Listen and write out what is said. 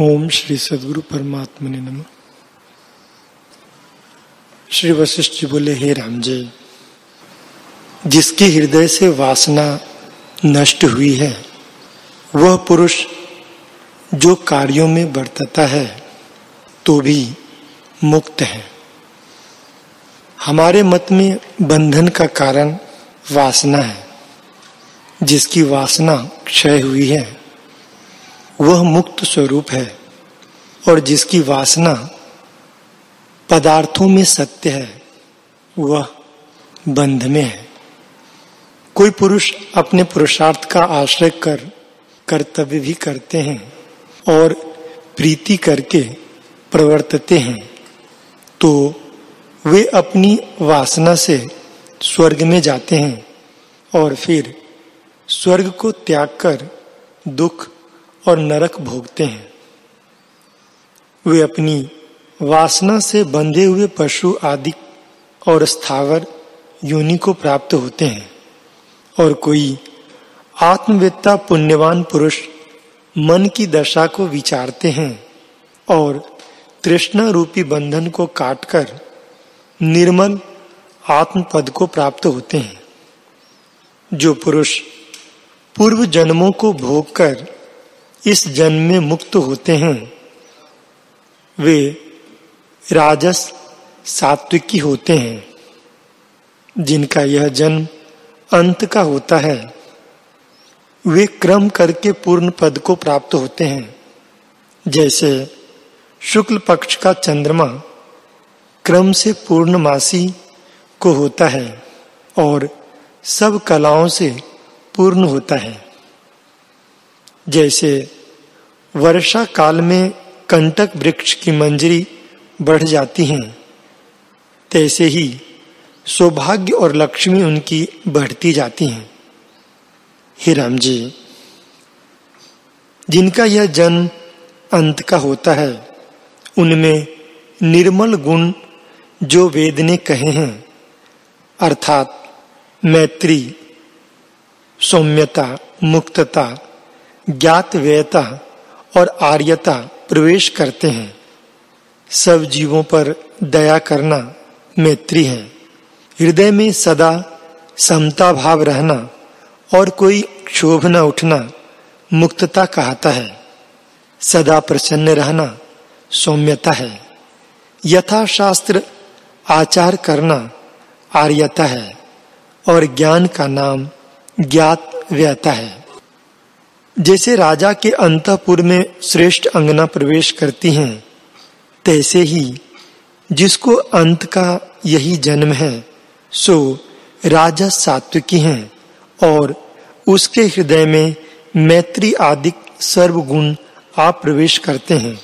ओम श्री सदगुरु परमात्मा ने नम। श्री वशिष्ठ जी बोले, हे राम जी, जिसके हृदय से वासना नष्ट हुई है, वह पुरुष जो कार्यों में बरतता है तो भी मुक्त है। हमारे मत में बंधन का कारण वासना है, जिसकी वासना क्षय हुई है। वह मुक्त स्वरूप है और जिसकी वासना पदार्थों में सत्य है, वह बंध में है। कोई पुरुष अपने पुरुषार्थ का आश्रय कर, कर्तव्य भी करते हैं और प्रीति करके प्रवर्तते हैं तो वे अपनी वासना से स्वर्ग में जाते हैं और फिर स्वर्ग को त्याग कर दुख और नरक भोगते हैं। वे अपनी वासना से बंधे हुए पशु आदि और स्थावर योनि को प्राप्त होते हैं और कोई आत्मवेत्ता पुण्यवान पुरुष मन की दशा को विचारते हैं और तृष्णा रूपी बंधन को काटकर निर्मल आत्म पद को प्राप्त होते हैं। जो पुरुष पूर्व जन्मों को भोग कर इस जन्म में मुक्त होते हैं। वे राजस सात्विकी होते हैं, जिनका यह जन्म अंत का होता है। वे क्रम करके पूर्ण पद को प्राप्त होते हैं, जैसे शुक्ल पक्ष का चंद्रमा क्रम से पूर्णमासी को होता है और सब कलाओं से पूर्ण होता है। जैसे वर्षा काल में कंटक वृक्ष की मंजरी बढ़ जाती हैं, तैसे ही सौभाग्य और लक्ष्मी उनकी बढ़ती जाती हैं। हे राम जी, जिनका यह जन्म अंत का होता है, उनमें निर्मल गुण जो वेद ने कहे हैं, अर्थात मैत्री, सौम्यता, मुक्तता ज्ञात व्ययता और आर्यता प्रवेश करते हैं। सब जीवों पर दया करना मैत्री है। हृदय में सदा समता भाव रहना और कोई क्षोभ न उठना मुक्तता कहता है। सदा प्रसन्न रहना सौम्यता है। यथा शास्त्र आचार करना आर्यता है और ज्ञान का नाम ज्ञात व्यता है। जैसे राजा के अंतपुर में श्रेष्ठ अंगना प्रवेश करती हैं, तैसे ही जिसको अंत का यही जन्म है, सो राजा सात्विकी हैं और उसके हृदय में मैत्री आदि सर्वगुण आप प्रवेश करते हैं।